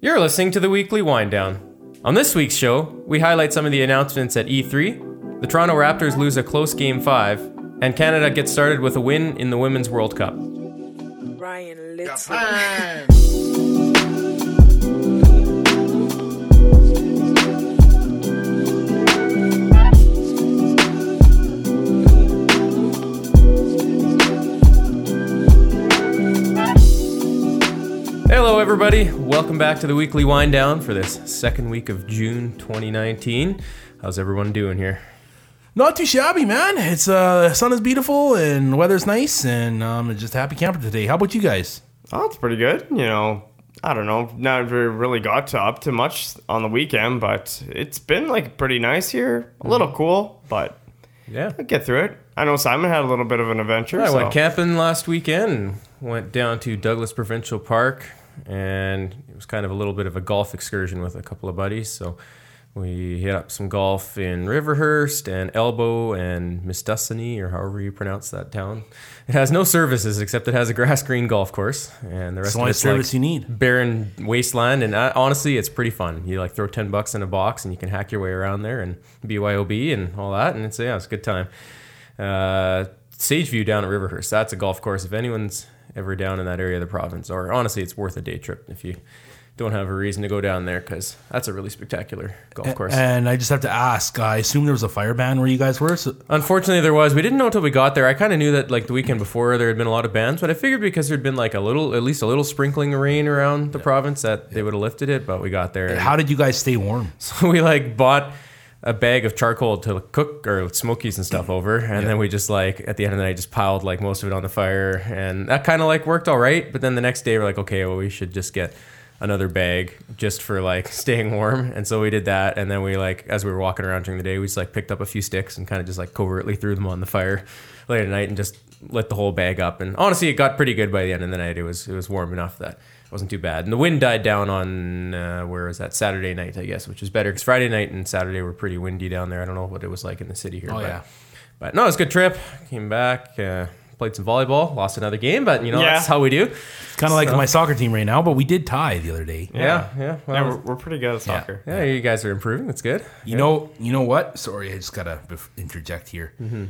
You're listening to the weekly wind down. On this week's show, we highlight some of the announcements at E3, the Toronto Raptors lose a close game 5, and Canada gets started with a win in the Women's World Cup. Ryan Little. Hello, everybody. Welcome back to the weekly wind down for this second week of June 2019. How's everyone doing here? Not too shabby, man. It's uh, sun is beautiful and weather's nice, and I'm just happy camper today. How about you guys? Oh, it's pretty good. You know, I don't know. Never really got to up to much on the weekend, but it's been like pretty nice here. A little cool, but Yeah. I get through it. I know Simon had a little bit of an adventure. I so. went camping last weekend. Went down to Douglas Provincial Park, and it was kind of a little bit of a golf excursion with a couple of buddies. So we hit up some golf in Riverhurst and Elbow and Mistusinne, or however you pronounce that town. It has no services except it has a grass green golf course, and the rest It's the of it's service like you need. barren wasteland. And uh, honestly, it's pretty fun. You like throw ten bucks in a box, and you can hack your way around there and BYOB and all that, and it's yeah, it's a good time. Uh, Sageview down at Riverhurst. That's a golf course. If anyone's ever down in that area of the province, or honestly, it's worth a day trip if you don't have a reason to go down there because that's a really spectacular golf course. And I just have to ask. I assume there was a fire ban where you guys were. So Unfortunately, there was. We didn't know until we got there. I kind of knew that like the weekend before there had been a lot of bans, but I figured because there'd been like a little, at least a little sprinkling of rain around the province that they would have lifted it. But we got there. and- how did you guys stay warm? So we like bought a bag of charcoal to cook or smokies and stuff over, and then we just like at the end of the night just piled like most of it on the fire, and that kind of like worked all right. But then the next day we're like, okay, well we should just get another bag just for like staying warm, and so we did that. And then we like as we were walking around during the day, we just like picked up a few sticks and kind of just like covertly threw them on the fire late at night and just lit the whole bag up. And honestly, it got pretty good by the end of the night. It was it was warm enough that it wasn't too bad. And the wind died down on uh, where was that Saturday night, I guess, which is better because Friday night and Saturday were pretty windy down there. I don't know what it was like in the city here. Oh, but, yeah. but no, it was a good trip. Came back, uh, played some volleyball, lost another game, but you know Yeah. that's how we do. It's kind of like my soccer team right now, but we did tie the other day. Yeah, yeah. Well, yeah, we're, we're pretty good at soccer. yeah, you guys are improving. That's good. You know, you know what? Sorry, I just gotta interject here. Mm-hmm.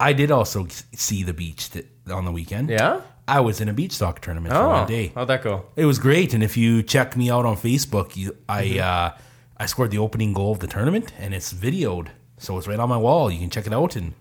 I did also see the beach th- on the weekend. Yeah. I was in a beach soccer tournament for Oh, one day. how'd that go? It was great, and if you check me out on Facebook, you, I Mm-hmm. uh, I scored the opening goal of the tournament, and it's videoed, so it's right on my wall. You can check it out, and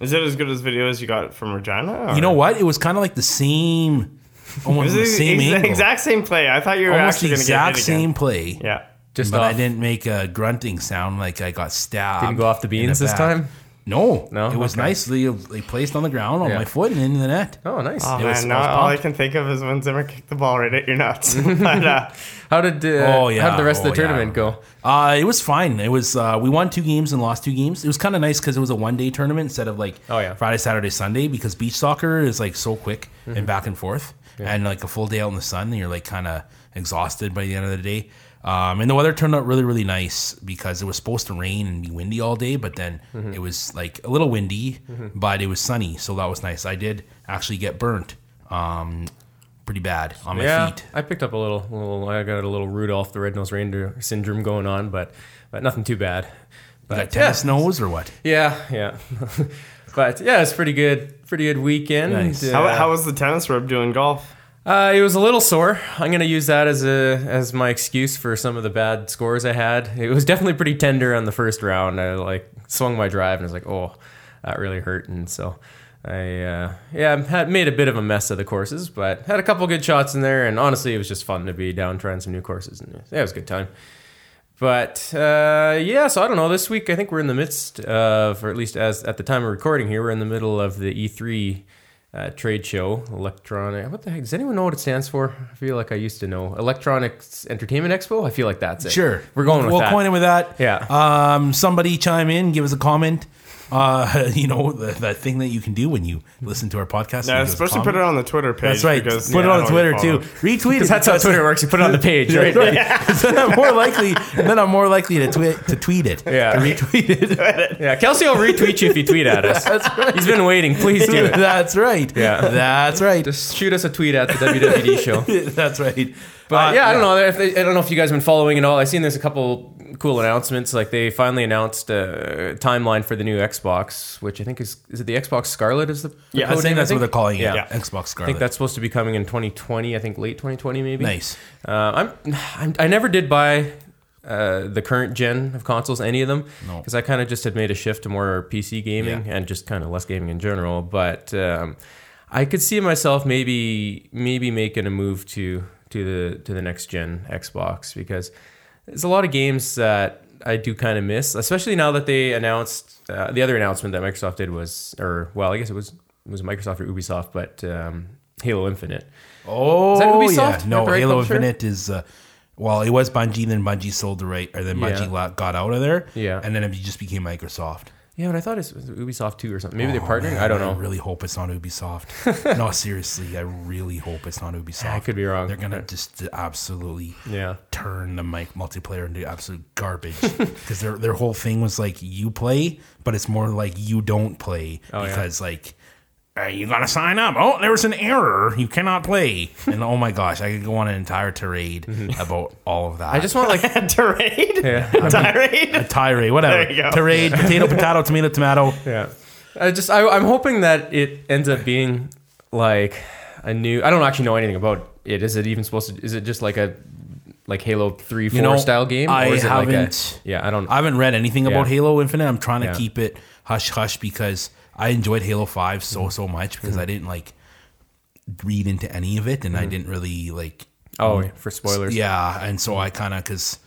Is it as good as video as you got from Regina? or- you know what? It was kind of like the same, almost Is the same ex- angle, exact same play? I thought you were almost the actually going to get exact hit same again. play. Yeah. Just but off. I didn't make a grunting sound like I got stabbed. Didn't go off the in beans this back. time? No, No? It was Okay. nicely like, placed on the ground on Yeah. my foot and into the net. Oh, nice. Oh It was- man, I was now all I can think of is when Zimmer kicked the ball right at your nuts. but, uh, How did uh, Oh, yeah. how did the rest of Oh, the tournament yeah. go? Uh, it was fine. It was uh, we won two games and lost two games. It was kind of nice because it was a one day tournament instead of like Oh, yeah. Friday, Saturday, Sunday. Because beach soccer is like so quick Mm-hmm. and back and forth, and like a full day out in the sun, and you're like kind of exhausted by the end of the day. Um, and the weather turned out really, really nice because it was supposed to rain and be windy all day, but then Mm-hmm. it was like a little windy, but it was sunny, so that was nice. I did actually get burnt, um, pretty bad on my yeah, feet. I picked up a little, little. I got a little Rudolph the Red-Nosed Reindeer syndrome going on, but but nothing too bad. But Got tennis yeah, nose or what? yeah, yeah. but yeah, it's pretty good. Pretty good weekend. Nice. how, Uh, how was the tennis rub doing golf? Uh, it was a little sore. I'm gonna use that as a as my excuse for some of the bad scores I had. It was definitely pretty tender on the first round. I like swung my drive and I was like, oh, that really hurt. And so I uh, yeah had made a bit of a mess of the courses, but had a couple good shots in there. And honestly, it was just fun to be down trying some new courses. And yeah, it was a good time. But uh, yeah, so I don't know. This week, I think we're in the midst of, or at least as at the time of recording here, we're in the middle of the E3 uh, trade show. Electronic. What the heck? Does anyone know what it stands for? I feel like I used to know. Electronics Entertainment Expo. I feel like that's it. Sure, we're going with we'll that. coin it with that. Yeah. Um, somebody chime in, give us a comment. Uh, you know the, that thing that you can do when you listen to our podcast. Yeah, you give us a especially put it on the Twitter page. That's right. Because, put yeah, it on don't Twitter too. Retweet it. That's how Twitter works. You put it on the page, Yeah, right? right. then I'm more likely. Then I'm more likely to tweet to tweet it. Yeah. To retweet it. Yeah, Kelsey will retweet you if you tweet at us. That's right. He's been waiting. Please do it. That's right. Yeah. That's right. Just shoot us a tweet at the WWD show. That's right. But Uh, yeah, I don't know. If they, I don't know if you guys have been following at all. I've seen there's a couple cool announcements. Like they finally announced a timeline for the new Xbox, which I think is is it the Xbox Scarlett? Is the, the Yeah, I code think name, that's what they're calling it. Yeah. Yeah. Xbox Scarlett. I think that's supposed to be coming in 2020. I think late 2020 maybe. nice. Uh, I'm, I'm I never did buy uh, the current gen of consoles, any of them, No. because I kind of just had made a shift to more PC gaming Yeah. and just kind of less gaming in general. But um, I could see myself maybe maybe making a move to to the to the next gen Xbox because there's a lot of games that I do kind of miss, especially now that they announced uh, the other announcement that Microsoft did was, or well, I guess it was it was Microsoft or Ubisoft, but um, Halo Infinite. Oh, is that Ubisoft? yeah. No, right Halo? Infinite is. Uh, well, it was Bungie, then Bungie sold the right, or then Bungie Yeah. got out of there. Yeah. And then it just became Microsoft. Yeah, but I thought it was Ubisoft too or something. Maybe they're Oh, partnering. man, I don't know. I really hope it's not Ubisoft. no, seriously, I really hope it's not Ubisoft. I could be wrong. They're gonna just absolutely Yeah. turn the mic multiplayer into absolute garbage because their their whole thing was like you play, but it's more like you don't play Oh, yeah. because like. "Uh, you gotta sign up. Oh, there was an error. You cannot play. And oh my gosh, I could go on an entire tirade about all of that. I just want like a Tirade? yeah, Tirade? A tirade, whatever. There you go. Tirade, potato, potato, tomato, tomato. yeah. I just I, I'm hoping that it ends up being like a new. I don't actually know anything about it. Is it even supposed to? Is it just like a like Halo three four know, style game? I is it like a? haven't- Yeah, I don't. I haven't read anything about Yeah. Halo Infinite. I'm trying to Yeah. keep it hush hush because I enjoyed Halo 5 so Mm-hmm. so much because mm-hmm. I didn't like read into any of it and I mm-hmm. didn't really like oh, yeah, for spoilers. yeah, and so mm-hmm. I kind of because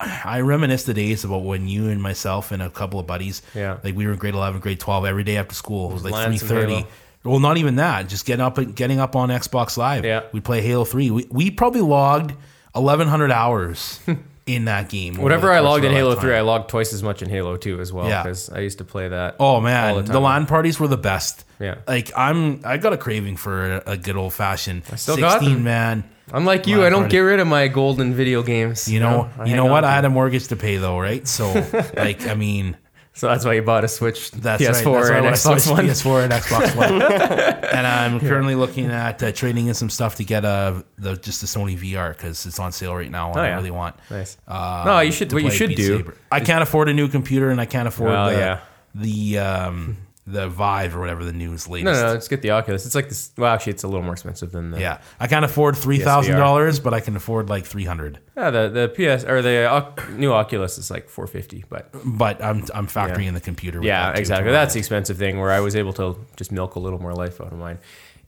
I reminisce the days about when you and myself and a couple of buddies, Yeah. like we were in grade eleven, grade twelve every day after school. It was like three and thirty. Well, not even that. Just getting up, getting up on Xbox Live. Yeah. we play Halo Three. We we probably logged eleven hundred hours in that game. Whatever I logged in Halo lifetime. three, I logged twice as much in Halo two as well. Yeah. because I used to play that. Oh man, the. LAN parties were the best. Yeah. like I'm, I got a craving for a, a good old fashioned still got sixteen them. man. Unlike you, I don't party. get rid of my golden video games. You know, I you hang know on what? to I had a mortgage to pay though, right? So, like, I mean, so that's why you bought a Switch, that's PS4, right. That's and Xbox One. PS4 and Xbox One. and I'm currently looking at uh, trading in some stuff to get uh, the just the Sony VR because it's on sale right now. And Oh, I really want. Nice. Uh, No, you should- what you should do. I can't afford a new computer, and I can't afford Well, the yeah. the um, the Vive or whatever the news latest. no, no. Let's get the Oculus. It's like this. Well, actually, it's a little more expensive than the. Yeah, I can't afford three thousand dollars, but I can afford like three hundred. Yeah, the the PS or the new Oculus is like 450, but But I'm I'm factoring Yeah. in the computer. with yeah, that, exactly. to That's the expensive thing where I was able to just milk a little more life out of mine.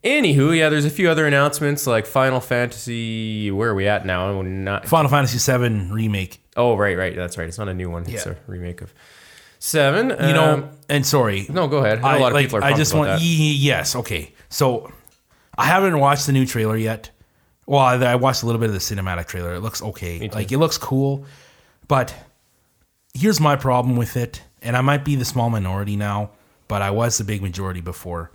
Anywho, yeah, there's a few other announcements like Final Fantasy. Where are we at now? Not. Final Fantasy VII remake. Oh, right, right. That's right. It's not a new one. It's a remake of seven. You know, um, and sorry, no, go ahead. I a lot of like, people are. I just want that. yes, okay. So I haven't watched the new trailer yet. Well, I, I watched a little bit of the cinematic trailer. It looks okay. Like it looks cool, but here's my problem with it, and I might be the small minority now, but I was the big majority before.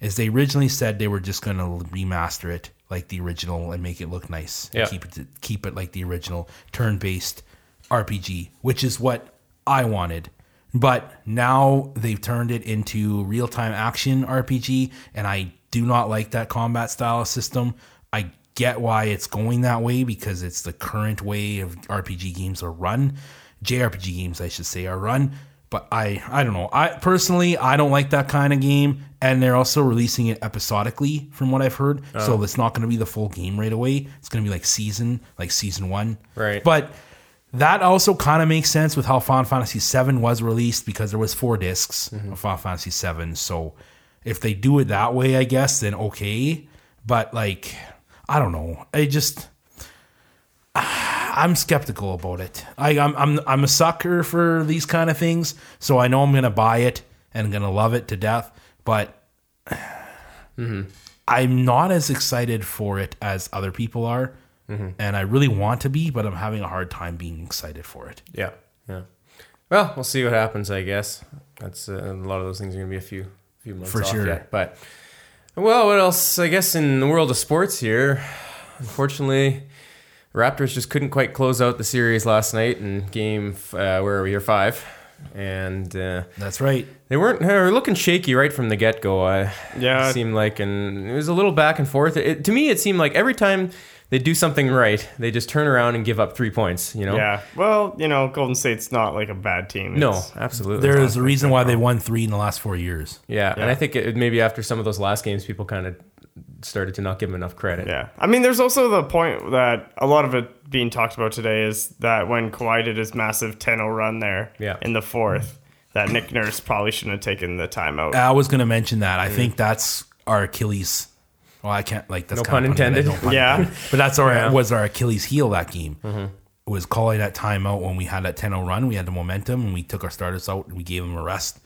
Is they originally said they were just going to remaster it like the original and make it look nice. and Yeah. Keep it keep it like the original turn-based RPG, which is what I wanted. But now they've turned it into real-time action RPG and I do not like that combat style system. I get why it's going that way because it's the current way of RPG games are run. JRPG games, I should say, are run. But I, I don't know. I personally, I don't like that kind of game, and they're also releasing it episodically, from what I've heard. So oh. it's not going to be the full game right away. It's going to be like season, like season one. Right. But that also kind of makes sense with how Final Fantasy VII was released because there was four discs of Final Fantasy VII. So if they do it that way, I guess then okay. But like, I don't know. I just I'm skeptical about it. I, I'm I'm I'm a sucker for these kind of things, so I know I'm gonna buy it and gonna love it to death. But mm-hmm. I'm not as excited for it as other people are, and I really want to be, but I'm having a hard time being excited for it. Yeah, yeah. Well, we'll see what happens. I guess that's uh, a lot of those things are gonna be a few few months For off sure. yet. But well, what else? I guess in the world of sports here, unfortunately, Raptors just couldn't quite close out the series last night in game. Uh, where are we here? Five, and uh, That's right. they weren't. They were looking shaky right from the get go. I Yeah. it seemed like, and it was a little back and forth. It, to me, it seemed like every time they do something right, they just turn around and give up three points. You know? Yeah. Well, you know, Golden State's not like a bad team. No, absolutely. There is a reason why they won three in the last four years. yeah, and I think it, maybe after some of those last games, people kind of started to not give them enough credit. Yeah. I mean, there's also the point that a lot of it being talked about today is that when Kawhi did his massive 10 0 run there Yeah. in the fourth, that Nick Nurse probably shouldn't have taken the timeout. I was going to mention that. I mm. think that's our Achilles. Well, I can't like that's No pun intended. no pun Yeah. intended. but that's our Yeah. was our Achilles heel that game. Mm-hmm. Was calling that timeout when we had that 10-0 run. We had the momentum and we took our starters out and we gave them a rest.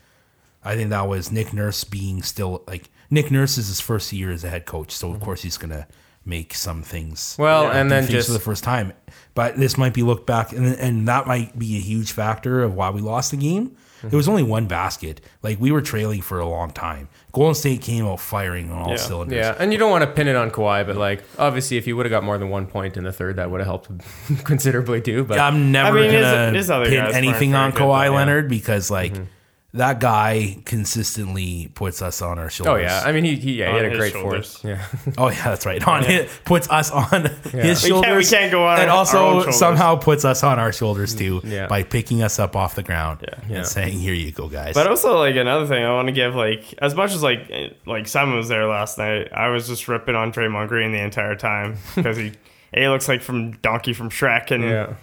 I think that was Nick Nurse being still like Nick Nurse is his first year as a head coach, so of course he's gonna make some things. Mm-hmm. Well, do and then just for the first time, but this might be looked back, and and that might be a huge factor of why we lost the game. Mm-hmm. It was only one basket. Like we were trailing for a long time. Golden State came out firing on all Yeah. cylinders. Yeah, and you don't want to pin it on Kawhi, but like obviously, if you would have got more than one point in the third, that would have helped considerably too. But I'm never I mean, gonna his other pin anything on weren't good, Kawhi though, yeah. Leonard because like that guy consistently puts us on our shoulders. oh yeah, I mean he, he yeah he On had a his great shoulders. fourth. Yeah, Oh yeah, that's right. On it puts us on his We can't- we shoulders. can't go on and our own also shoulders. somehow puts us on our shoulders too Yeah. by picking us up off the ground and Yeah. saying, "Here you go, guys." But also, like another thing, I want to give like as much as like eh, like Simon was there last night, I was just ripping on Draymond Green the entire time because he a looks like from Donkey from Shrek, and yeah.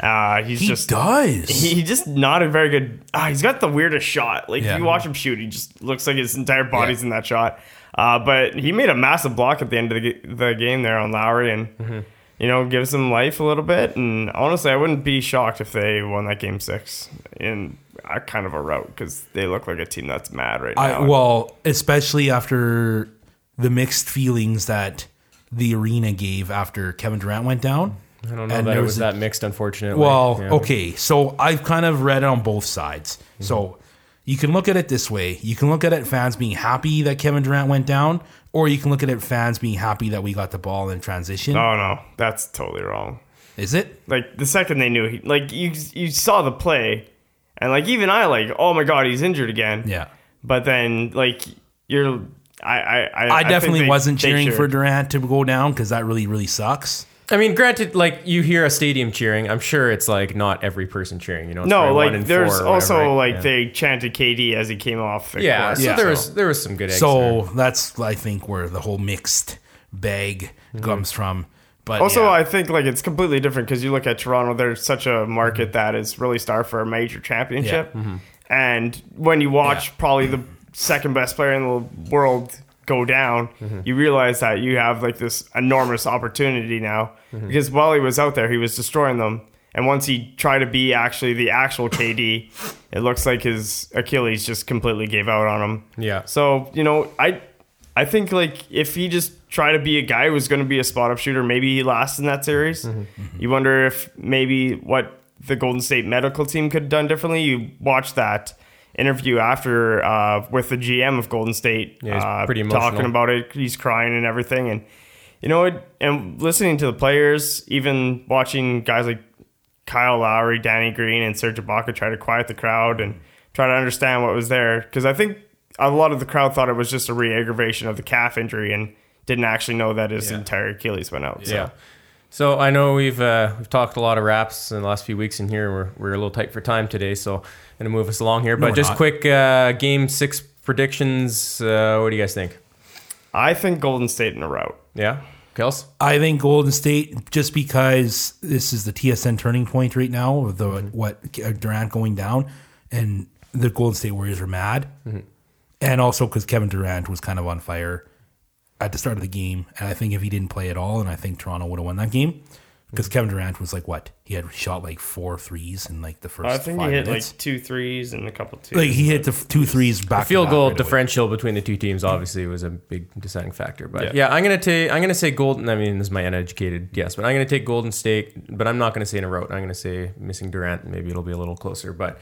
Uh, he's he just does. he, he just not a very good. Ah, he's got the weirdest shot. Like Yeah. if you watch him shoot, he just looks like his entire body's Yeah. in that shot. Uh, but he made a massive block at the end of the, the game there on Lowry, and Mm-hmm. you know gives him life a little bit. And honestly, I wouldn't be shocked if they won that game six in a kind of a route because they look like a team that's mad right I, now. well, especially after the mixed feelings that the arena gave after Kevin Durant went down. I don't know And that there it was was a- that mixed, unfortunately. Well, Yeah. okay. So I've kind of read it on both sides. Mm-hmm. So you can look at it this way. You can look at it fans being happy that Kevin Durant went down, or you can look at it fans being happy that we got the ball in transition. oh no, that's totally wrong. Is it? Like the second they knew, he, like you you saw the play, and like even I like, oh my god, he's injured again. Yeah. But then, like, you're. I I I, I definitely they- wasn't cheering for Durant to go down because that really, really sucks. I mean, granted, like you hear a stadium cheering, I'm sure it's like not every person cheering. You know, it's No, probably one like there's four also whatever, like yeah. they chanted KD as he came off the yeah. court. So Yeah. there was there was some good. Eggs So there. that's, I think, where the whole mixed bag mm-hmm. comes from. But Also, yeah. I think like it's completely different because you look at Toronto. They're such a market mm-hmm. that is really star for a major championship, mm-hmm. and when you watch Yeah. probably the second best player in the world go down, mm-hmm. you realize that you have like this enormous opportunity now. Mm-hmm. Because while he was out there, he was destroying them, and once he tried to be actually the actual KD, it looks like his Achilles just completely gave out on him. Yeah. So you know, I I think like if he just tried to be a guy who was going to be a spot up shooter, maybe he lasts in that series. Mm-hmm. You wonder if maybe what the Golden State medical team could have done differently. You watch that interview after uh, with the GM of Golden State, Yeah, uh, pretty emotional. talking about it. He's crying and everything, and you know, it, and listening to the players, even watching guys like Kyle Lowry, Danny Green, and Serge Ibaka try to quiet the crowd and try to understand what was there. Because I think a lot of the crowd thought it was just a re-aggravation of the calf injury and didn't actually know that his Yeah. entire Achilles went out. So. Yeah. So I know we've uh, we've talked a lot of raps in the last few weeks in here. We're we're a little tight for time today, so I'm gonna move us along here. No, but just not. quick uh, game six predictions. Uh, what do you guys think? I think Golden State in a route. Yeah, Kels. I think Golden State, just because this is the TSN turning point right now, with the Mm-hmm. what Durant going down, and the Golden State Warriors are mad, Mm-hmm. and also because Kevin Durant was kind of on fire at the start of the game, and I think if he didn't play at all, and I think Toronto would have won that game because Mm-hmm. Kevin Durant was like what he had shot like four threes in like the first. I think he hit minutes. like two threes and a couple twos. like he hit the two threes back. Field goal right away. differential between the two teams obviously was a big deciding factor. But yeah, Yeah. I'm gonna take I'm gonna say Golden. I mean, this is my uneducated guess, but I'm gonna take Golden State. But I'm not gonna say in a row. I'm gonna say missing Durant. Maybe it'll be a little closer, but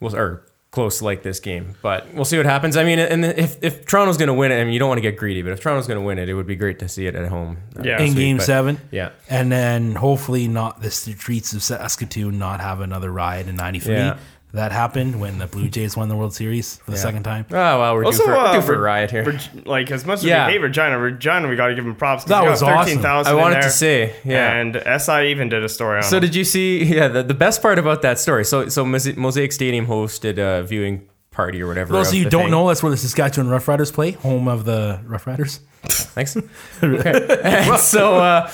we'll or close like this game. But we'll see what happens. I mean, and if if Toronto's gonna win it, I mean, you don't want to get greedy, but if Toronto's gonna win it, it would be great to see it at home. Yeah. this in week, Game but- Seven. Yeah. and then hopefully not the streets of Saskatoon not have another riot in '93. Yeah. That happened when the Blue Jays won the World Series for the second time. Oh well, we're Also, due for, uh, due for a riot here. Reg- like as much as Yeah. we hate Regina, Regina, we got to give them props. That we got was awesome. I wanted there. to say, yeah. And SI even did a story on. So them. did you see? Yeah, the, the best part about that story. So so Mosaic Stadium hosted a viewing party or whatever. For those of of you don't thing. know, that's where the Saskatchewan Roughriders play, home of the Roughriders. Thanks. Okay. And so uh,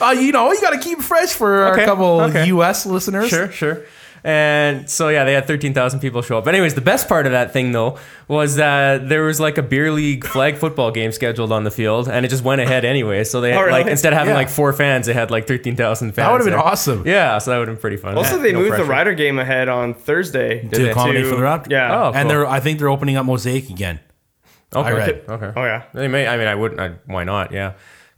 Uh, you know, you got to keep fresh for Okay, a couple okay. U.S. listeners. sure, sure. And so yeah, they had thirteen thousand people show up. But anyways, the best part of that thing though was that there was like a beer league flag football game scheduled on the field, and it just went ahead anyway. So they Oh, really? like instead of having Yeah. like four fans, they had like thirteen thousand fans. That would've been there. awesome. Yeah, so that would have been pretty fun. also, they no moved the pressure. Rider game ahead on Thursday To they? accommodate for the Raptors. Yeah. Oh, And they're, I think they're opening up Mosaic again. Okay. I read. Okay. Oh yeah. They may. I mean, I wouldn't. I, why not? Yeah.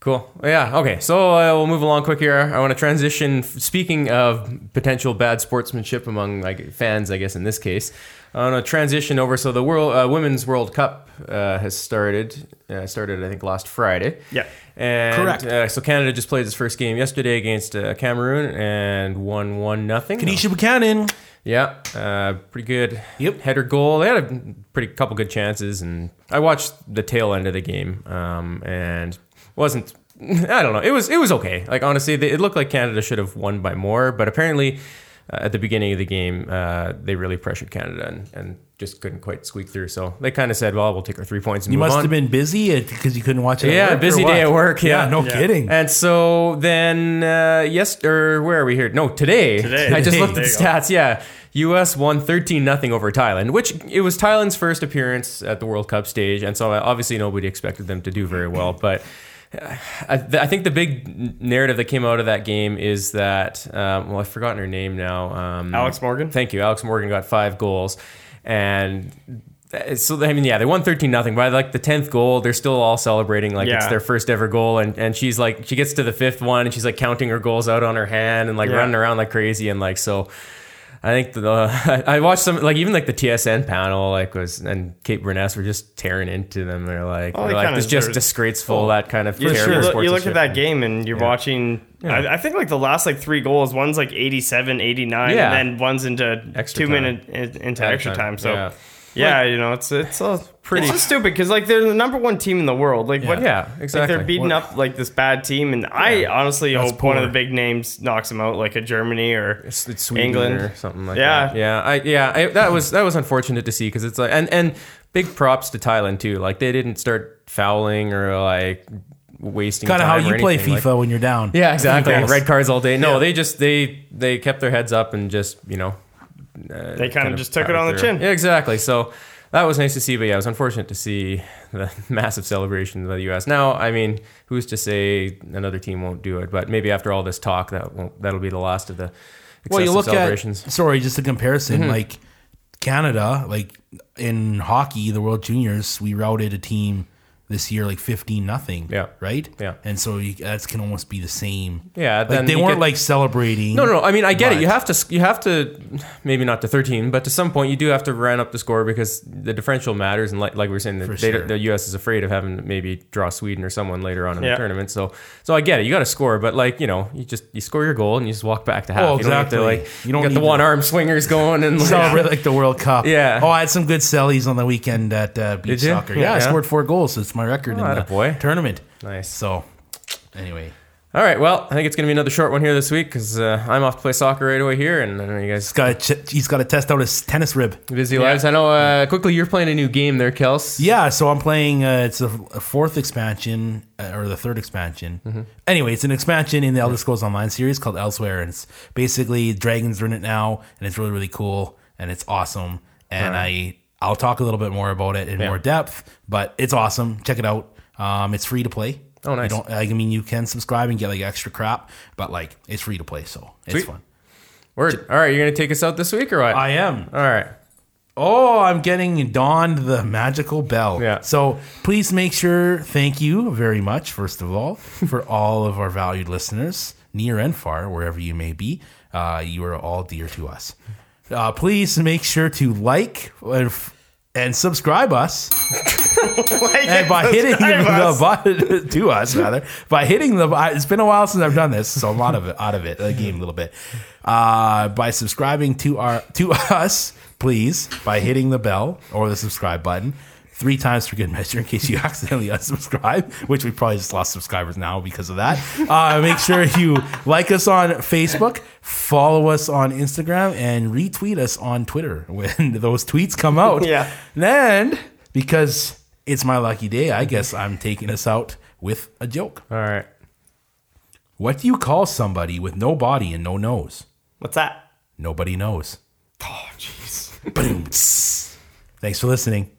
Cool. Yeah. Okay. So uh, we'll move along quick here. I want to transition. Speaking of potential bad sportsmanship among like fans, I guess in this case, I want to transition over. So the world uh, women's World Cup uh, has started. Uh, started I think last Friday. Yeah. And Correct. Uh, so Canada just played its first game yesterday against uh, Cameroon and won one nothing. Kadeisha Buchanan. Yeah, uh, pretty good. Yep. Header goal. They had a pretty couple good chances, and I watched the tail end of the game, um, and wasn't. I don't know. It was it was okay. Like honestly, they, it looked like Canada should have won by more, but apparently. Uh, at the beginning of the game, uh, they really pressured Canada and, and just couldn't quite squeak through. So they kind of said, "Well, we'll take our three points and You move must on." have been busy because you couldn't watch it. at Yeah, work, busy day at work, yeah. no Yeah. kidding. And so then, uh, yes, or where are we here? No, today. Today. I just looked at the There you go. stats. Yeah. US won 13 nothing over Thailand, which it was Thailand's first appearance at the World Cup stage. And so uh, obviously nobody expected them to do very well. But uh, I, I think the big narrative that came out of that game is that, um, well, I've forgotten her name now. Um, Alex Morgan? Thank you. Alex Morgan got five goals. And uh, so, I mean, yeah, they won 13 nothing. By like the 10th goal, they're still all celebrating like it's their first ever goal. And, and she's like, she gets to the fifth one and she's like counting her goals out on her hand and like Yeah. running around like crazy. And like, so I think the, I watched some, like even like the TSN panel, like was, and Kate Beirness were just tearing into them. They're like, Oh, they're like, kinda just disgraceful, that kind of You, terrible you look, you look at that game and you're watching. I, I think like the last like three goals, one's like 87, 89, Yeah. and then one's into Extra two time. minute in- into extra time, time. So yeah. yeah, you know it's it's a Pretty- It's just stupid because like they're the number one team in the world. Like what? Yeah, exactly. like, exactly. they're beating up like this bad team, and I honestly That's hope one of the big names knocks them out, like a Germany or It's, it's Sweden England. or something like Yeah. that. Yeah, I, yeah, I, that was that was unfortunate to see because it's like and and big props to Thailand too. Like they didn't start fouling or like wasting Kind of how you play. FIFA Like- when you're down. yeah, exactly. Red cards all day. No, Yeah. they just they they kept their heads up and just you know uh, They kinda just took it powered on the chin. Yeah, exactly. So. That was nice to see, but yeah, it was unfortunate to see the massive celebration by the U.S. Now, I mean, who's to say another team won't do it? But maybe after all this talk, that won't, that'll be the last of the excessive Well, you look celebrations. at sorry, just a comparison. Mm-hmm. Like Canada, like in hockey, the World Juniors, we routed a team this year like fifteen nothing. Yeah. right. Yeah. and so you, that can almost be the same. Yeah, like then they weren't get- like celebrating. No, no, no. I mean, I get it. You have to, you have to, maybe not to 13, but to some point, you do have to run up the score because the differential matters. And like, like we were saying, the, they, sure. the U.S. is afraid of having to maybe draw Sweden or someone later on in Yeah. the tournament. So, so I get it. You got to score, but like, you know, you just you score your goal and you just walk back to half. Oh, You don't have to exactly. like, You don't get the one arm swingers going and like, Celebrate like the World Cup. Yeah. Oh, I had some good sellies on the weekend at uh, beach soccer. Yeah, I scored four goals. So it's my record Oh, in the attaboy. tournament. Nice. So, anyway, All right. Well, I think it's gonna be another short one here this week because uh, I'm off to play soccer right away here, and I know you guys he's got to ch- he's got to test out his tennis rib. busy lives. I know. Uh, quickly, you're playing a new game there, Kels. Yeah, so I'm playing. Uh, it's a, a fourth expansion uh, or the third expansion. Mm-hmm. Anyway, it's an expansion in the Elder Scrolls Online series called Elsweyr, and it's basically dragons are in it now, and it's really really cool and it's awesome. And I I'll talk a little bit more about it in Yeah. more depth, but it's awesome. Check it out. Um, it's free to play. Oh, nice. You don't, I mean, you can subscribe and get like extra crap, but like it's free to play, so it's Sweet. fun. Word. All right. You're gonna take us out this week or what? I am. All right. Oh, I'm getting donned the magical bell. Yeah. So please make sure, thank you very much, first of all, for all of our valued listeners, near and far, wherever you may be. Uh, you are all dear to us. Uh, please make sure to like and, and subscribe us. Like and by hitting us. the button to us rather by hitting the it's been a while since I've done this so a lot of it out of it the game a little bit uh, by subscribing to our to us please by hitting the bell or the subscribe button three times for good measure in case you accidentally unsubscribe which we probably just lost subscribers now because of that uh, make sure you like us on Facebook follow us on Instagram and retweet us on Twitter when those tweets come out Yeah. and because it's my lucky day, I guess I'm taking us out with a joke. All right. What do you call somebody with no body and no nose? What's that? Nobody knows. Oh, jeez. Thanks for listening.